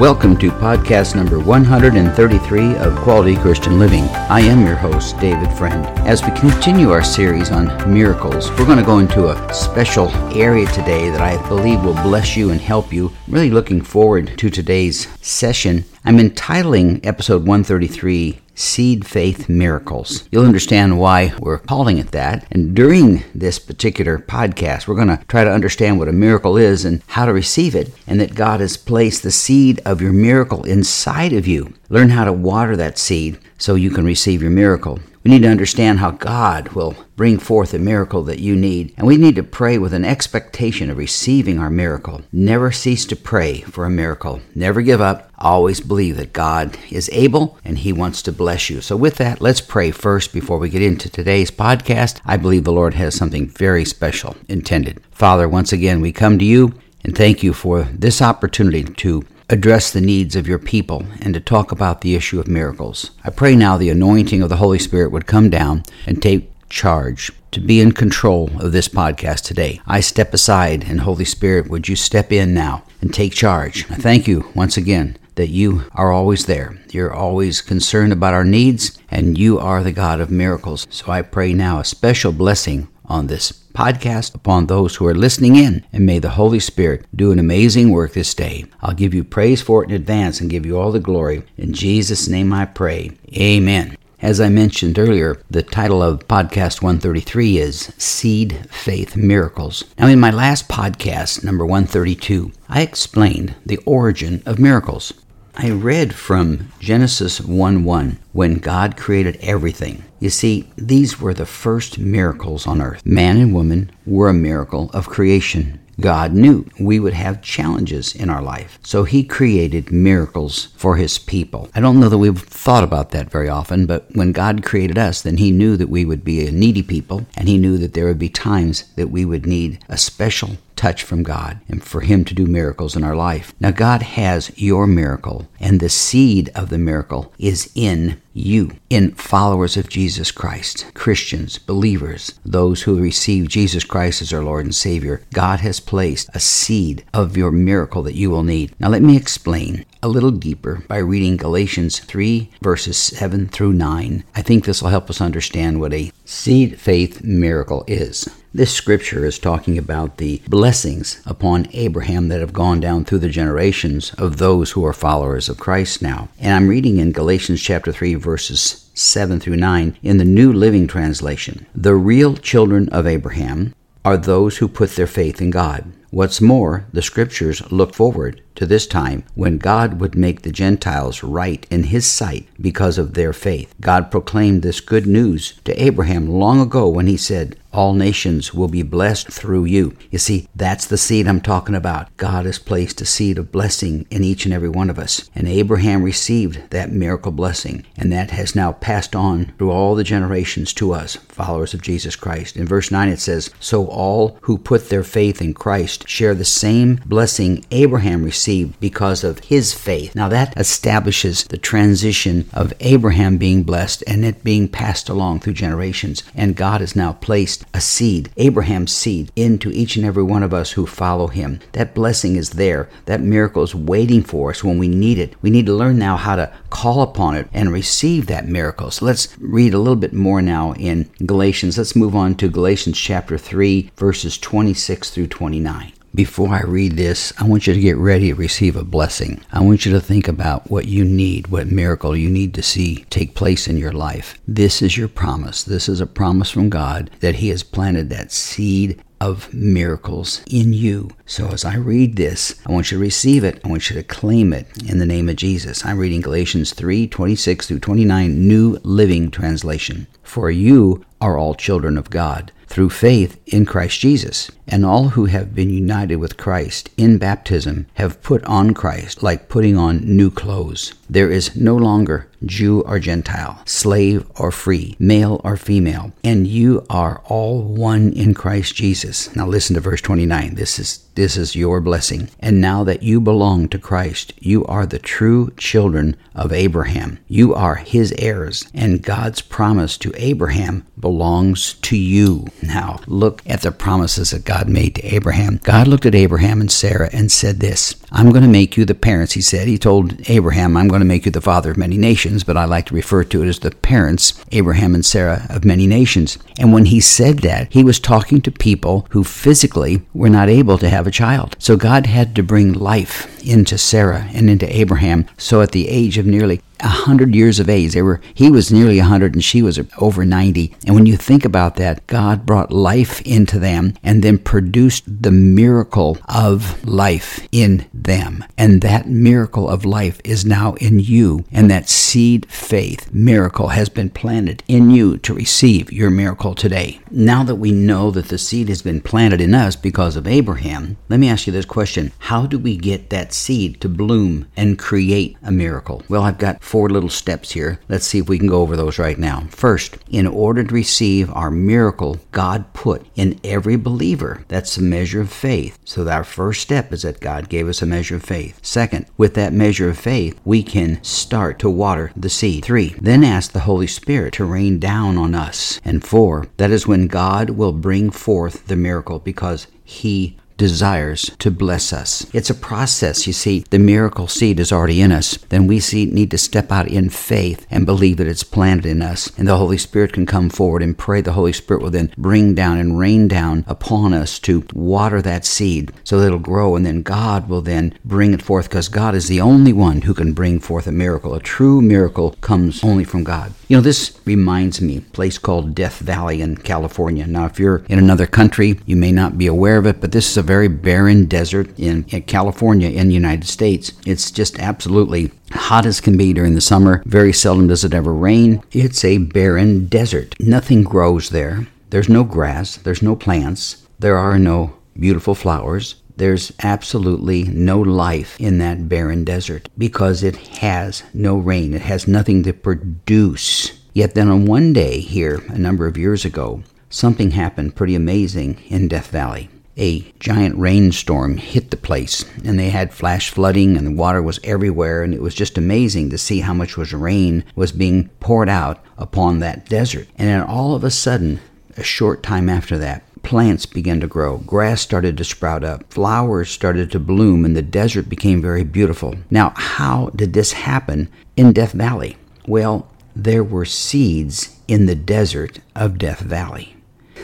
Welcome to podcast number 133 of Quality Christian Living. I am your host, David Friend. As we continue our series on miracles, we're going to go into a special area today that I believe will bless you and help you. I'm really looking forward to today's session. I'm entitling episode 133 Seed Faith Miracles. You'll understand why we're calling it that. And during this particular podcast, we're going to try to understand what a miracle is and how to receive it, and that God has placed the seed of your miracle inside of you. Learn how to water that seed so you can receive your miracle. We need to understand how God will bring forth a miracle that you need, and we need to pray with an expectation of receiving our miracle. Never cease to pray for a miracle. Never give up. Always believe that God is able and He wants to bless you. So, with that, let's pray first before we get into today's podcast. I believe the Lord has something very special intended. Father, once again, we come to you and thank you for this opportunity to address the needs of your people and to talk about the issue of miracles. I pray now the anointing of the Holy Spirit would come down and take charge to be in control of this podcast today. I step aside, and Holy Spirit, would you step in now and take charge? I thank you once again that you are always there. You're always concerned about our needs, and you are the God of miracles. So I pray now a special blessing on this podcast upon those who are listening in. And may the Holy Spirit do an amazing work this day. I'll give you praise for it in advance and give you all the glory. In Jesus' name I pray. Amen. As I mentioned earlier, the title of podcast 133 is Seed Faith Miracles. Now, in my last podcast, number 132, I explained the origin of miracles. I read from Genesis 1 1 when God created everything. You see, these were the first miracles on earth. Man and woman were a miracle of creation. God knew we would have challenges in our life. So he created miracles for his people. I don't know that we've thought about that very often, but when God created us, then he knew that we would be a needy people, and he knew that there would be times that we would need a special touch from God and for Him to do miracles in our life. Now, God has your miracle, and the seed of the miracle is in you, in followers of Jesus Christ, Christians, believers, those who receive Jesus Christ as our Lord and Savior. God has placed a seed of your miracle that you will need. Now, let me explain a little deeper by reading Galatians 3, verses 7 through 9. I think this will help us understand what a seed faith miracle is. This scripture is talking about the blessings upon Abraham that have gone down through the generations of those who are followers of Christ now. And I'm reading in Galatians chapter 3 verses 7 through 9 in the New Living Translation. The real children of Abraham are those who put their faith in God. What's more, the scriptures look forward to this time when God would make the Gentiles right in his sight because of their faith. God proclaimed this good news to Abraham long ago when he said, all nations will be blessed through you. You see, that's the seed I'm talking about. God has placed a seed of blessing in each and every one of us. And Abraham received that miracle blessing, and that has now passed on through all the generations to us, followers of Jesus Christ. In verse 9 it says, So all who put their faith in Christ share the same blessing Abraham received because of his faith. Now that establishes the transition of Abraham being blessed and it being passed along through generations. And God has now placed a seed, Abraham's seed, into each and every one of us who follow him. That blessing is there. That miracle is waiting for us when we need it. We need to learn now how to call upon it and receive that miracle. So let's read a little bit more now in Galatians. Let's move on to Galatians chapter 3, verses 26 through 29. Before I read this, I want you to get ready to receive a blessing. I want you to think about what you need, what miracle you need to see take place in your life. This is your promise. This is a promise from God that He has planted that seed of miracles in you. So as I read this, I want you to receive it. I want you to claim it in the name of Jesus. I'm reading Galatians 3 26 through 29, New Living Translation. For you are all children of God through faith in Christ Jesus. And all who have been united with Christ in baptism have put on Christ like putting on new clothes. There is no longer Jew or Gentile, slave or free, male or female, and you are all one in Christ Jesus. Now listen to verse 29. This is this is your blessing. And now that you belong to Christ, you are the true children of Abraham. You are his heirs, and God's promise to Abraham belongs to you. Now, look at the promises that God made to Abraham. God looked at Abraham and Sarah and said this I'm going to make you the parents, he said. He told Abraham, I'm going to make you the father of many nations, but I like to refer to it as the parents, Abraham and Sarah, of many nations. And when he said that, he was talking to people who physically were not able to have a child. So God had to bring life into Sarah and into Abraham. So at the age of nearly a hundred years of age. They were he was nearly a hundred and she was over ninety. And when you think about that, God brought life into them and then produced the miracle of life in them. And that miracle of life is now in you. And that seed faith miracle has been planted in you to receive your miracle today. Now that we know that the seed has been planted in us because of Abraham, let me ask you this question. How do we get that seed to bloom and create a miracle? Well, I've got four little steps here. Let's see if we can go over those right now. First, in order to receive our miracle, God put in every believer, that's a measure of faith. So our first step is that God gave us a measure of faith. Second, with that measure of faith, we can start to water the seed. Three, then ask the Holy Spirit to rain down on us. And four, that is when God will bring forth the miracle because he desires to bless us. It's a process. You see, the miracle seed is already in us. Then we see, need to step out in faith and believe that it's planted in us. And the Holy Spirit can come forward and pray. The Holy Spirit will then bring down and rain down upon us to water that seed so that it'll grow. And then God will then bring it forth because God is the only one who can bring forth a miracle. A true miracle comes only from God. You know, this reminds me, a place called Death Valley in California. Now, if you're in another country, you may not be aware of it, but this is a very barren desert in, in California in the United States. It's just absolutely hot as can be during the summer. Very seldom does it ever rain. It's a barren desert. Nothing grows there. There's no grass, there's no plants, there are no beautiful flowers. There's absolutely no life in that barren desert because it has no rain. It has nothing to produce. Yet then on one day here, a number of years ago, something happened pretty amazing in Death Valley a giant rainstorm hit the place and they had flash flooding and the water was everywhere and it was just amazing to see how much was rain was being poured out upon that desert. And then all of a sudden a short time after that plants began to grow. Grass started to sprout up. Flowers started to bloom and the desert became very beautiful. Now how did this happen in death valley? Well there were seeds in the desert of death valley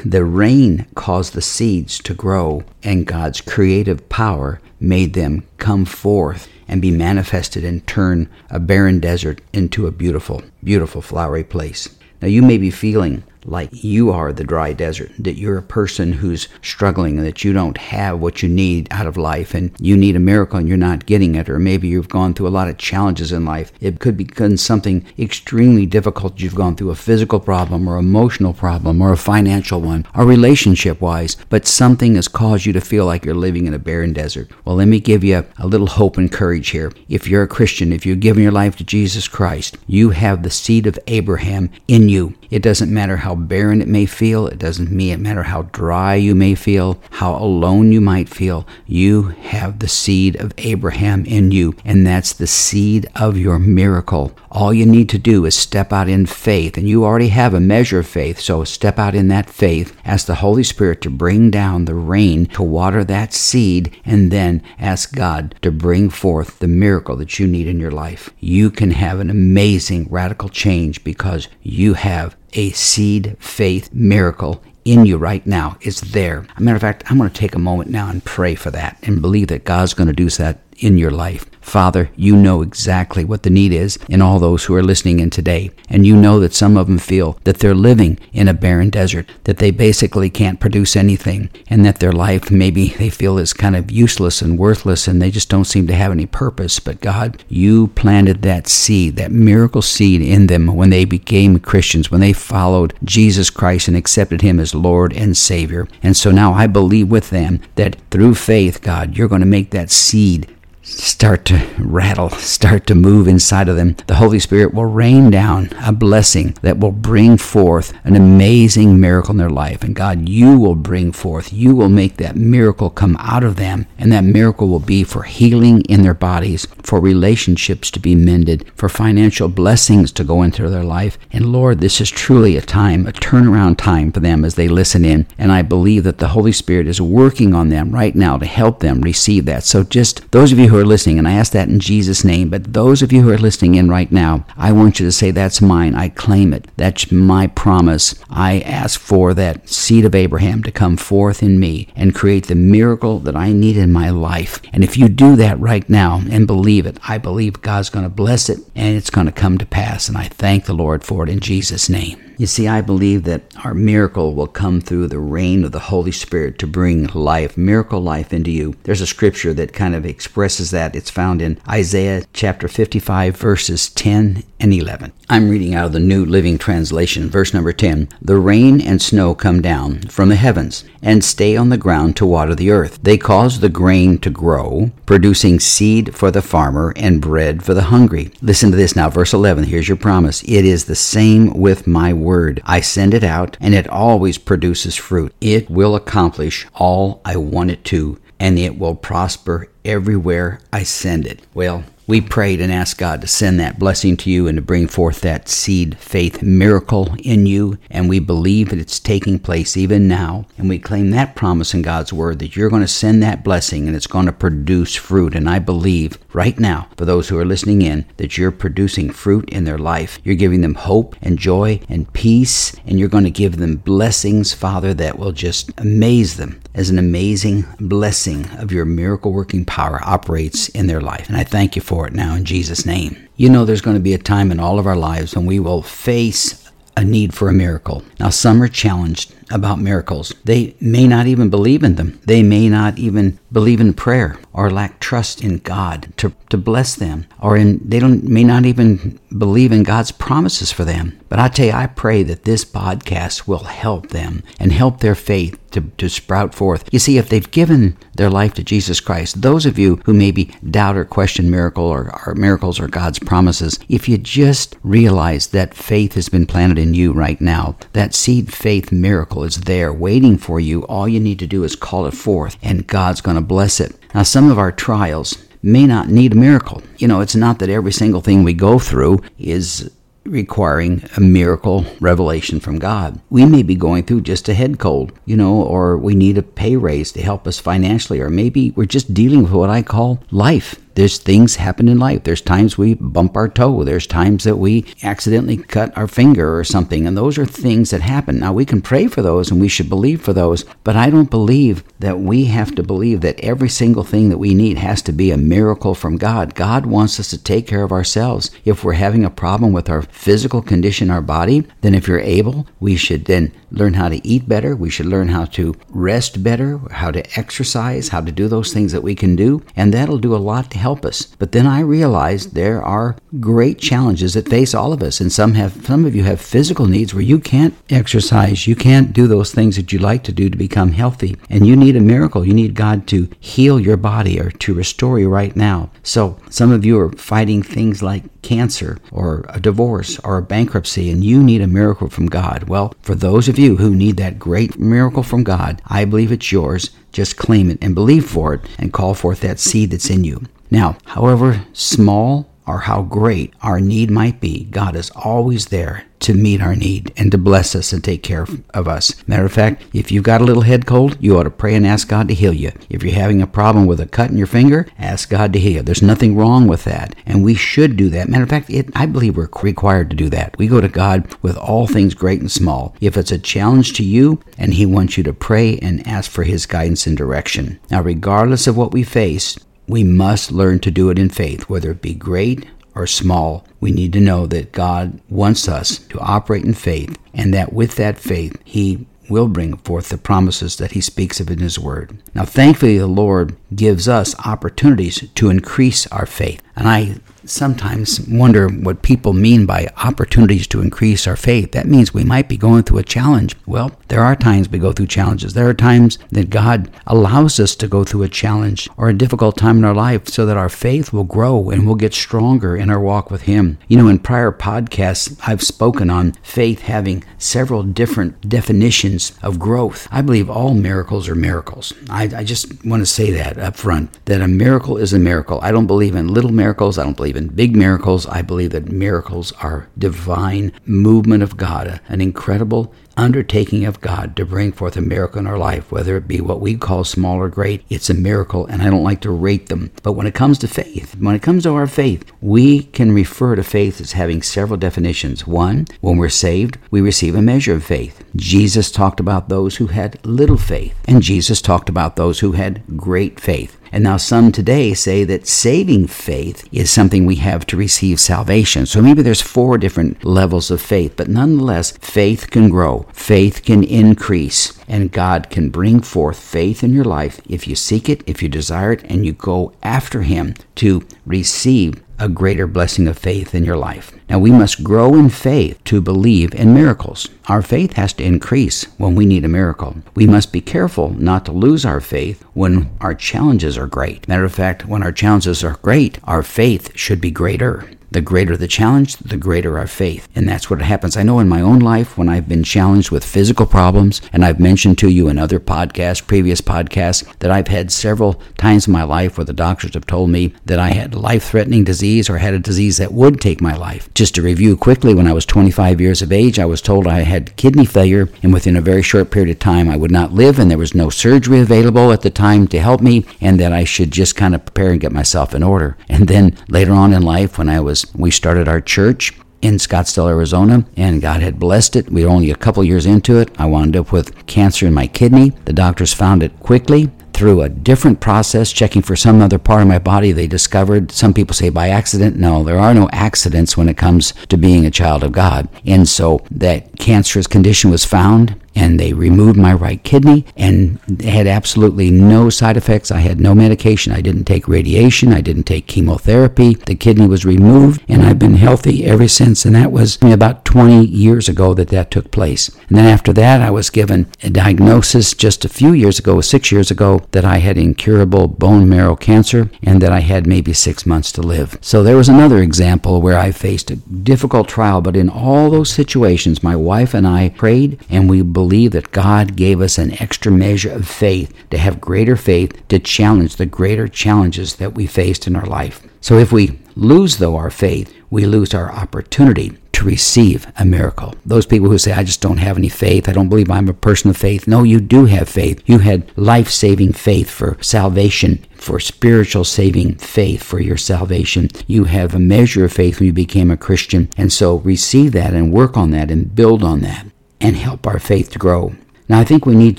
the rain caused the seeds to grow, and God's creative power made them come forth and be manifested and turn a barren desert into a beautiful, beautiful flowery place. Now, you may be feeling like you are the dry desert, that you're a person who's struggling that you don't have what you need out of life and you need a miracle and you're not getting it, or maybe you've gone through a lot of challenges in life. It could be something extremely difficult. You've gone through a physical problem or emotional problem or a financial one or relationship wise, but something has caused you to feel like you're living in a barren desert. Well, let me give you a little hope and courage here. If you're a Christian, if you've given your life to Jesus Christ, you have the seed of Abraham in you. It doesn't matter how barren it may feel, it doesn't matter how dry you may feel, how alone you might feel. You have the seed of Abraham in you, and that's the seed of your miracle. All you need to do is step out in faith, and you already have a measure of faith, so step out in that faith. Ask the Holy Spirit to bring down the rain to water that seed, and then ask God to bring forth the miracle that you need in your life. You can have an amazing radical change because you have a seed faith miracle in you right now. It's there. As a matter of fact, I'm going to take a moment now and pray for that and believe that God's going to do that in your life. Father, you know exactly what the need is in all those who are listening in today. And you know that some of them feel that they're living in a barren desert, that they basically can't produce anything, and that their life maybe they feel is kind of useless and worthless and they just don't seem to have any purpose. But God, you planted that seed, that miracle seed in them when they became Christians, when they followed Jesus Christ and accepted Him as Lord and Savior. And so now I believe with them that through faith, God, you're going to make that seed start to rattle, start to move inside of them, the Holy Spirit will rain down a blessing that will bring forth an amazing miracle in their life. And God, you will bring forth, you will make that miracle come out of them. And that miracle will be for healing in their bodies, for relationships to be mended, for financial blessings to go into their life. And Lord, this is truly a time, a turnaround time for them as they listen in. And I believe that the Holy Spirit is working on them right now to help them receive that. So just those of you who are listening, and I ask that in Jesus' name, but those of you who are listening in right now, I want you to say, That's mine. I claim it. That's my promise. I ask for that seed of Abraham to come forth in me and create the miracle that I need in my life. And if you do that right now and believe it, I believe God's going to bless it and it's going to come to pass. And I thank the Lord for it in Jesus' name. You see, I believe that our miracle will come through the rain of the Holy Spirit to bring life, miracle life into you. There's a scripture that kind of expresses that. It's found in Isaiah chapter 55, verses 10 and 11. I'm reading out of the New Living Translation, verse number 10. The rain and snow come down from the heavens and stay on the ground to water the earth. They cause the grain to grow, producing seed for the farmer and bread for the hungry. Listen to this now, verse 11. Here's your promise. It is the same with my word. I send it out, and it always produces fruit. It will accomplish all I want it to, and it will prosper everywhere I send it. Well, we prayed and asked God to send that blessing to you and to bring forth that seed faith miracle in you. And we believe that it's taking place even now. And we claim that promise in God's word that you're going to send that blessing and it's going to produce fruit. And I believe right now, for those who are listening in, that you're producing fruit in their life. You're giving them hope and joy and peace. And you're going to give them blessings, Father, that will just amaze them as an amazing blessing of your miracle working power operates in their life. And I thank you for it now in Jesus' name. You know, there's going to be a time in all of our lives when we will face a need for a miracle. Now, some are challenged about miracles. They may not even believe in them. They may not even believe in prayer or lack trust in God to, to bless them. Or in they don't may not even believe in God's promises for them. But I tell you, I pray that this podcast will help them and help their faith to, to sprout forth. You see, if they've given their life to Jesus Christ, those of you who maybe doubt or question miracle or, or miracles or God's promises, if you just realize that faith has been planted in you right now, that seed faith miracle is there waiting for you. All you need to do is call it forth, and God's going to bless it. Now, some of our trials may not need a miracle. You know, it's not that every single thing we go through is requiring a miracle revelation from God. We may be going through just a head cold, you know, or we need a pay raise to help us financially, or maybe we're just dealing with what I call life. There's things happen in life. There's times we bump our toe. There's times that we accidentally cut our finger or something. And those are things that happen. Now, we can pray for those and we should believe for those, but I don't believe that we have to believe that every single thing that we need has to be a miracle from God. God wants us to take care of ourselves. If we're having a problem with our physical condition, our body, then if you're able, we should then learn how to eat better. We should learn how to rest better, how to exercise, how to do those things that we can do. And that'll do a lot to help us. But then I realized there are great challenges that face all of us. And some have some of you have physical needs where you can't exercise, you can't do those things that you like to do to become healthy. And you need a miracle. You need God to heal your body or to restore you right now. So some of you are fighting things like cancer or a divorce or a bankruptcy and you need a miracle from God. Well, for those of you who need that great miracle from God, I believe it's yours. Just claim it and believe for it and call forth that seed that's in you. Now, however small or how great our need might be, God is always there to meet our need and to bless us and take care of us. Matter of fact, if you've got a little head cold, you ought to pray and ask God to heal you. If you're having a problem with a cut in your finger, ask God to heal you. There's nothing wrong with that. And we should do that. Matter of fact, it, I believe we're required to do that. We go to God with all things great and small. If it's a challenge to you and He wants you to pray and ask for His guidance and direction. Now, regardless of what we face, we must learn to do it in faith, whether it be great or small. We need to know that God wants us to operate in faith, and that with that faith, He will bring forth the promises that he speaks of in his word. Now, thankfully, the Lord gives us opportunities to increase our faith. And I sometimes wonder what people mean by opportunities to increase our faith. That means we might be going through a challenge. Well, there are times we go through challenges. There are times that God allows us to go through a challenge or a difficult time in our life so that our faith will grow and we'll get stronger in our walk with Him. You know, in prior podcasts, I've spoken on faith having several different definitions of growth. I believe all miracles are miracles. I, I just want to say that up front that a miracle is a miracle. I don't believe in little miracles. I don't believe in big miracles. I believe that miracles are divine movement of God, an incredible undertaking of God to bring forth a miracle in our life, whether it be what we call small or great, it's a miracle, and I don't like to rate them. But when it comes to faith, when it comes to our faith, we can refer to faith as having several definitions. One, when we're saved, we receive a measure of faith. Jesus talked about those who had little faith, and Jesus talked about those who had great faith. And now some today say that saving faith is something we have to receive salvation. So maybe there's four different levels of faith, but nonetheless, faith can grow, faith can increase, and God can bring forth faith in your life if you seek it, if you desire it, and you go after Him to receive a greater blessing of faith in your life. Now, we must grow in faith to believe in miracles. Our faith has to increase when we need a miracle. We must be careful not to lose our faith when our challenges are great. Matter of fact, when our challenges are great, our faith should be greater. The greater the challenge, the greater our faith. And that's what happens. I know in my own life when I've been challenged with physical problems, and I've mentioned to you in other podcasts, previous podcasts, that I've had several times in my life where the doctors have told me that I had life threatening disease or had a disease that would take my life. Just to review quickly, when I was 25 years of age, I was told I had kidney failure, and within a very short period of time, I would not live, and there was no surgery available at the time to help me, and that I should just kind of prepare and get myself in order. And then later on in life, when I was we started our church in Scottsdale, Arizona, and God had blessed it. We were only a couple years into it. I wound up with cancer in my kidney. The doctors found it quickly through a different process, checking for some other part of my body. They discovered, some people say by accident. No, there are no accidents when it comes to being a child of God. And so that cancerous condition was found and they removed my right kidney and had absolutely no side effects. I had no medication. I didn't take radiation. I didn't take chemotherapy. The kidney was removed and I've been healthy ever since. And that was about 20 years ago that that took place. And then after that, I was given a diagnosis just a few years ago, six years ago, that I had incurable bone marrow cancer and that I had maybe six months to live. So there was another example where I faced a difficult trial, but in all those situations, my wife and I prayed and we believed believe that God gave us an extra measure of faith to have greater faith to challenge the greater challenges that we faced in our life. So if we lose, though, our faith, we lose our opportunity to receive a miracle. Those people who say, I just don't have any faith, I don't believe I'm a person of faith. No, you do have faith. You had life saving faith for salvation, for spiritual saving faith for your salvation. You have a measure of faith when you became a Christian. And so receive that and work on that and build on that and help our faith to grow. Now, I think we need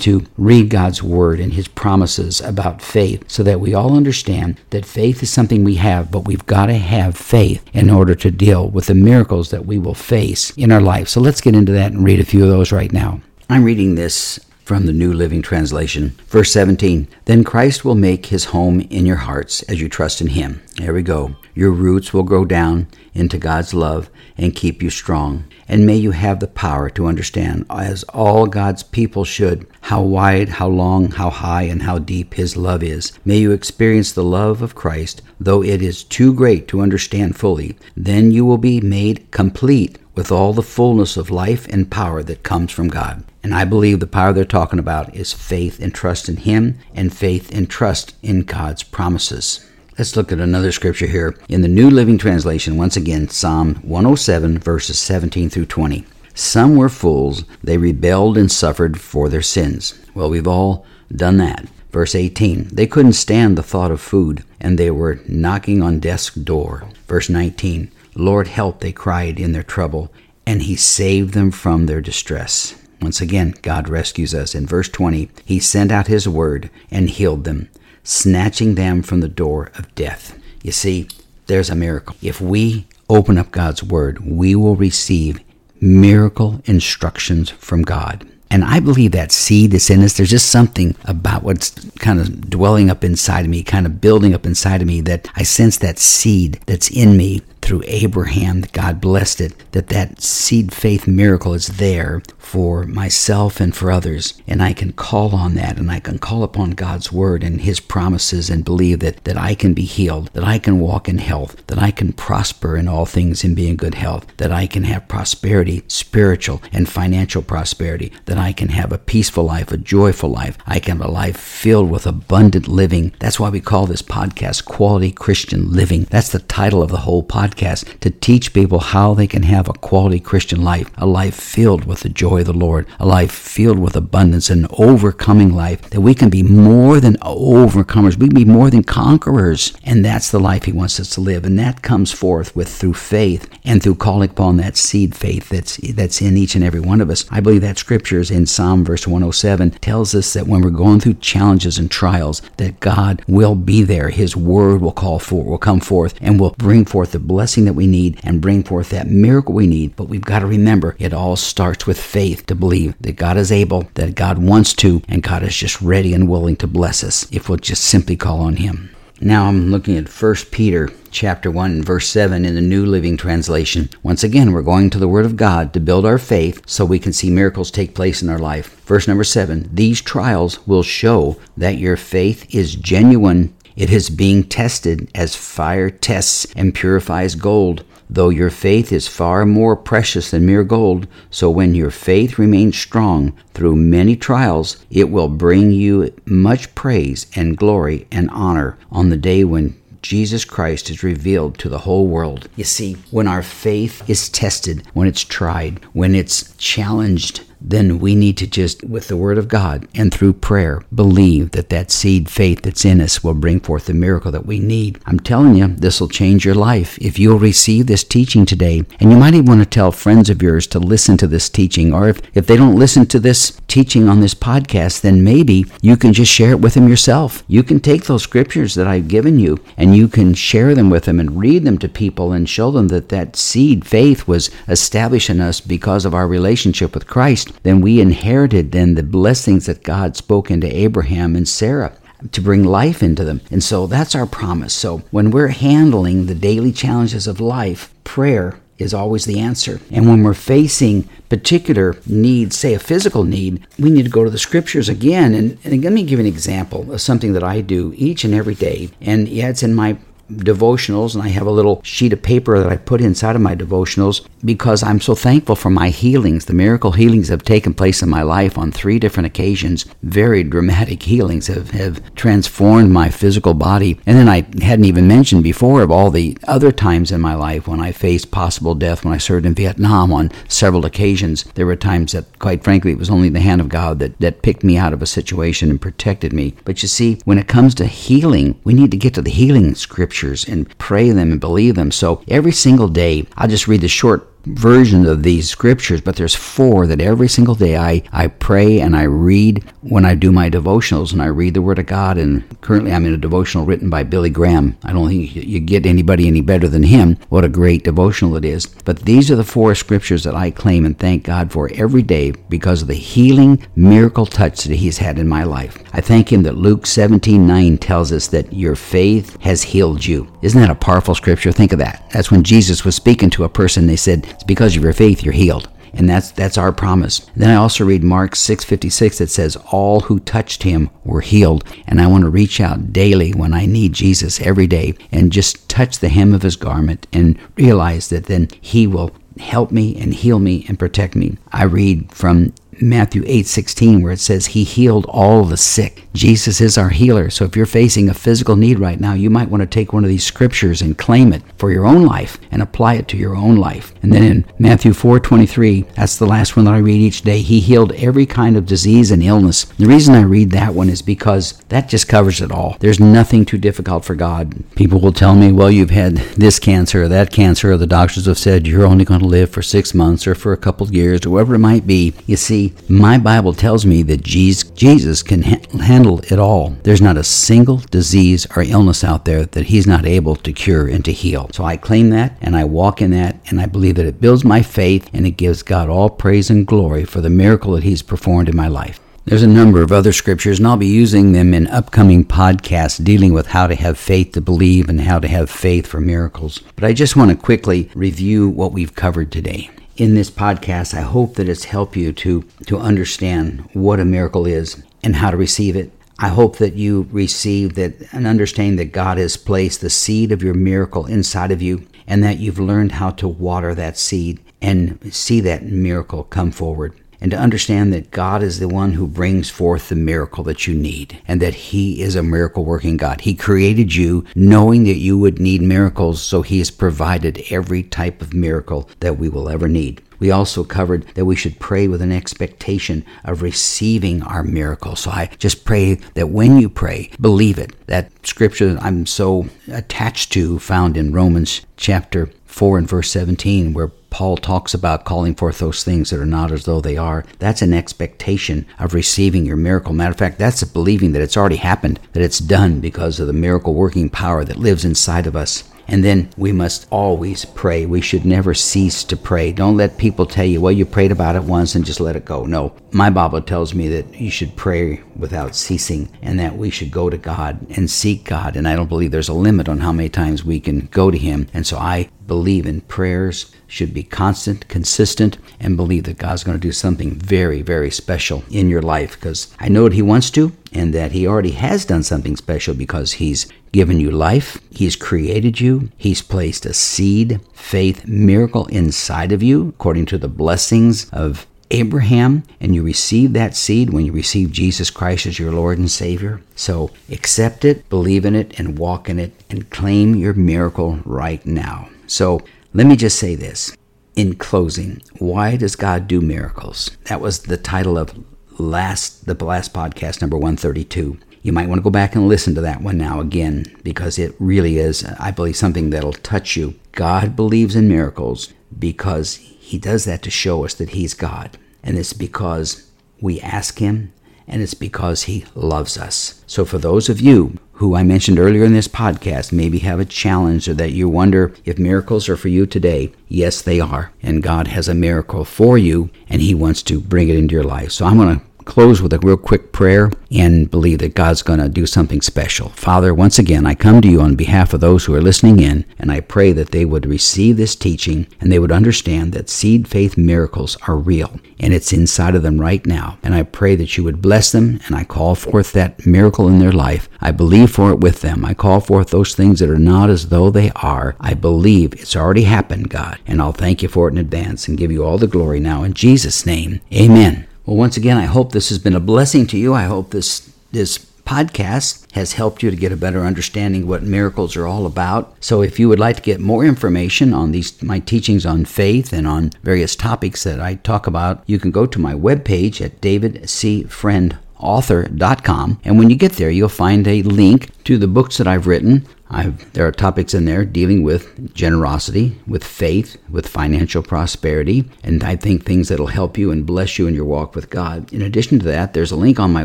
to read God's Word and His promises about faith so that we all understand that faith is something we have, but we've got to have faith in order to deal with the miracles that we will face in our life. So let's get into that and read a few of those right now. I'm reading this from the New Living Translation. Verse 17 Then Christ will make his home in your hearts as you trust in him. There we go. Your roots will grow down into God's love and keep you strong. And may you have the power to understand, as all God's people should, how wide, how long, how high, and how deep His love is. May you experience the love of Christ, though it is too great to understand fully. Then you will be made complete with all the fullness of life and power that comes from God. And I believe the power they're talking about is faith and trust in Him and faith and trust in God's promises. Let's look at another scripture here in the New Living Translation. Once again, Psalm 107, verses 17 through 20. Some were fools, they rebelled and suffered for their sins. Well, we've all done that. Verse 18, they couldn't stand the thought of food, and they were knocking on death's door. Verse 19, Lord, help, they cried in their trouble, and he saved them from their distress. Once again, God rescues us. In verse 20, He sent out His word and healed them, snatching them from the door of death. You see, there's a miracle. If we open up God's word, we will receive miracle instructions from God. And I believe that seed that's in us, there's just something about what's kind of dwelling up inside of me, kind of building up inside of me that I sense that seed that's in me through Abraham, that God blessed it, that that seed faith miracle is there for myself and for others. And I can call on that and I can call upon God's word and his promises and believe that, that I can be healed, that I can walk in health, that I can prosper in all things and be in good health, that I can have prosperity, spiritual and financial prosperity, that I can have a peaceful life, a joyful life. I can have a life filled with abundant living. That's why we call this podcast Quality Christian Living. That's the title of the whole podcast to teach people how they can have a quality Christian life, a life filled with the joy of the Lord, a life filled with abundance, an overcoming life, that we can be more than overcomers. We can be more than conquerors. And that's the life He wants us to live. And that comes forth with through faith and through calling upon that seed faith that's that's in each and every one of us. I believe that scriptures in Psalm verse 107 tells us that when we're going through challenges and trials, that God will be there. His word will call for, will come forth and will bring forth the blessing that we need and bring forth that miracle we need. But we've got to remember it all starts with faith to believe that God is able, that God wants to, and God is just ready and willing to bless us if we'll just simply call on Him. Now I'm looking at 1 Peter chapter 1 verse 7 in the New Living Translation. Once again, we're going to the Word of God to build our faith so we can see miracles take place in our life. Verse number 7 These trials will show that your faith is genuine. It is being tested as fire tests and purifies gold though your faith is far more precious than mere gold, so when your faith remains strong through many trials, it will bring you much praise and glory and honor on the day when Jesus Christ is revealed to the whole world. You see, when our faith is tested, when it's tried, when it's challenged, then we need to just, with the Word of God and through prayer, believe that that seed faith that's in us will bring forth the miracle that we need. I'm telling you, this will change your life if you'll receive this teaching today. And you might even want to tell friends of yours to listen to this teaching. Or if, if they don't listen to this teaching on this podcast, then maybe you can just share it with them yourself. You can take those scriptures that I've given you and you can share them with them and read them to people and show them that that seed faith was established in us because of our relationship with Christ then we inherited then the blessings that God spoke into Abraham and Sarah to bring life into them. And so that's our promise. So when we're handling the daily challenges of life, prayer is always the answer. And when we're facing particular needs, say a physical need, we need to go to the scriptures again. And, and let me give an example of something that I do each and every day. And yeah, it's in my devotionals, and I have a little sheet of paper that I put inside of my devotionals because I'm so thankful for my healings. The miracle healings have taken place in my life on three different occasions. Very dramatic healings have, have transformed my physical body. And then I hadn't even mentioned before of all the other times in my life when I faced possible death when I served in Vietnam on several occasions. There were times that, quite frankly, it was only the hand of God that, that picked me out of a situation and protected me. But you see, when it comes to healing, we need to get to the healing scripture scriptures and pray them and believe them. So every single day, I'll just read the short version of these scriptures, but there's four that every single day I, I pray and I read when I do my devotionals and I read the Word of God. And currently I'm in a devotional written by Billy Graham. I don't think you get anybody any better than him. What a great devotional it is. But these are the four scriptures that I claim and thank God for every day because of the healing miracle touch that He's had in my life. I thank Him that Luke 17 9 tells us that your faith has healed you. Isn't that a powerful scripture? Think of that. That's when Jesus was speaking to a person, they said, It's because of your faith you're healed and that's that's our promise. Then I also read Mark 6:56 that says all who touched him were healed, and I want to reach out daily when I need Jesus every day and just touch the hem of his garment and realize that then he will help me and heal me and protect me. I read from Matthew 8:16 where it says he healed all the sick. Jesus is our healer. So if you're facing a physical need right now, you might want to take one of these scriptures and claim it for your own life and apply it to your own life. And then in Matthew 4:23, that's the last one that I read each day, he healed every kind of disease and illness. The reason I read that one is because that just covers it all. There's nothing too difficult for God. People will tell me, "Well, you've had this cancer or that cancer or the doctors have said you're only going to live for 6 months or for a couple of years or whatever it might be." You see, my Bible tells me that Jesus can handle it all. There's not a single disease or illness out there that He's not able to cure and to heal. So I claim that and I walk in that and I believe that it builds my faith and it gives God all praise and glory for the miracle that He's performed in my life. There's a number of other scriptures, and I'll be using them in upcoming podcasts dealing with how to have faith to believe and how to have faith for miracles. But I just want to quickly review what we've covered today. In this podcast, I hope that it's helped you to, to understand what a miracle is and how to receive it. I hope that you receive that and understand that God has placed the seed of your miracle inside of you and that you've learned how to water that seed and see that miracle come forward and to understand that God is the one who brings forth the miracle that you need and that He is a miracle working God. He created you knowing that you would need miracles, so He has provided every type of miracle that we will ever need. We also covered that we should pray with an expectation of receiving our miracle. So I just pray that when you pray, believe it. That scripture that I'm so attached to, found in Romans chapter 4 and verse 17, where Paul talks about calling forth those things that are not as though they are. That's an expectation of receiving your miracle. Matter of fact, that's believing that it's already happened, that it's done because of the miracle working power that lives inside of us. And then we must always pray. We should never cease to pray. Don't let people tell you, well, you prayed about it once and just let it go. No. My Bible tells me that you should pray without ceasing and that we should go to God and seek God. And I don't believe there's a limit on how many times we can go to Him. And so I believe in prayers should be constant, consistent, and believe that God's going to do something very, very special in your life because I know what He wants to and that He already has done something special because He's given you life, He's created you, He's placed a seed, faith, miracle inside of you according to the blessings of Abraham, and you receive that seed when you receive Jesus Christ as your Lord and Savior. So accept it, believe in it, and walk in it, and claim your miracle right now. So let me just say this in closing why does God do miracles? That was the title of last the last podcast number 132. You might want to go back and listen to that one now again because it really is uh, I believe something that'll touch you. God believes in miracles because he does that to show us that he's God. And it's because we ask him and it's because he loves us. So for those of you who I mentioned earlier in this podcast maybe have a challenge or that you wonder if miracles are for you today, yes, they are. And God has a miracle for you and He wants to bring it into your life. So I'm going to close with a real quick prayer and believe that God's going to do something special. Father, once again, I come to you on behalf of those who are listening in, and I pray that they would receive this teaching and they would understand that seed faith miracles are real and it's inside of them right now. And I pray that you would bless them, and I call forth that miracle in their life. I believe for it with them. I call forth those things that are not as though they are. I believe it's already happened, God, and I'll thank you for it in advance and give you all the glory now in Jesus' name. Amen. Well, once again, I hope this has been a blessing to you. I hope this this podcast has helped you to get a better understanding what miracles are all about. So if you would like to get more information on these my teachings on faith and on various topics that I talk about, you can go to my webpage at davidcfriendauthor.com and when you get there you'll find a link to the books that I've written I've, there are topics in there dealing with generosity, with faith, with financial prosperity, and I think things that'll help you and bless you in your walk with God. In addition to that, there's a link on my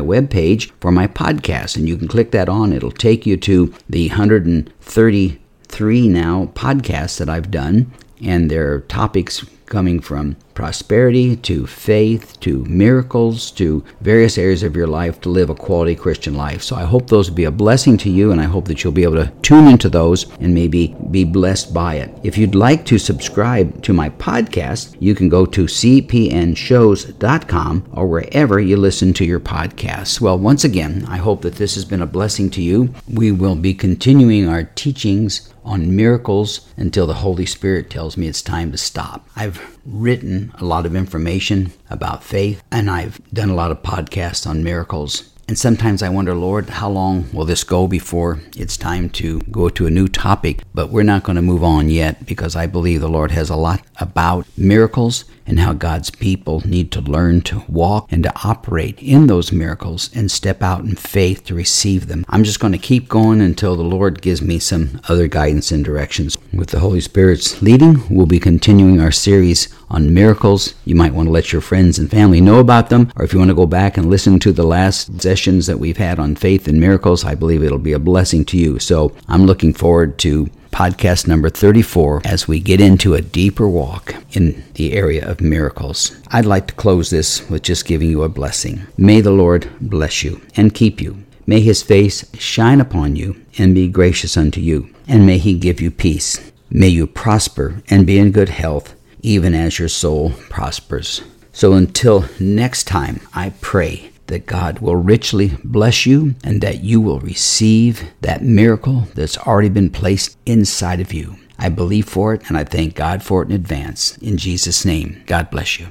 webpage for my podcast, and you can click that on. It'll take you to the 133 now podcasts that I've done, and there are topics coming from prosperity to faith to miracles to various areas of your life to live a quality Christian life. So I hope those will be a blessing to you and I hope that you'll be able to tune into those and maybe be blessed by it. If you'd like to subscribe to my podcast, you can go to cpnshows.com or wherever you listen to your podcasts. Well, once again, I hope that this has been a blessing to you. We will be continuing our teachings on miracles until the Holy Spirit tells me it's time to stop. I've written a lot of information about faith and I've done a lot of podcasts on miracles. And sometimes I wonder, Lord, how long will this go before it's time to go to a new topic? But we're not going to move on yet because I believe the Lord has a lot about miracles and how God's people need to learn to walk and to operate in those miracles and step out in faith to receive them. I'm just going to keep going until the Lord gives me some other guidance and directions. With the Holy Spirit's leading, we'll be continuing our series on miracles. You might want to let your friends and family know about them, or if you want to go back and listen to the last sessions that we've had on faith and miracles, I believe it'll be a blessing to you. So I'm looking forward to podcast number 34 as we get into a deeper walk in the area of miracles. I'd like to close this with just giving you a blessing. May the Lord bless you and keep you. May his face shine upon you and be gracious unto you, and may he give you peace. May you prosper and be in good health, even as your soul prospers. So until next time, I pray that God will richly bless you and that you will receive that miracle that's already been placed inside of you. I believe for it and I thank God for it in advance. In Jesus' name, God bless you.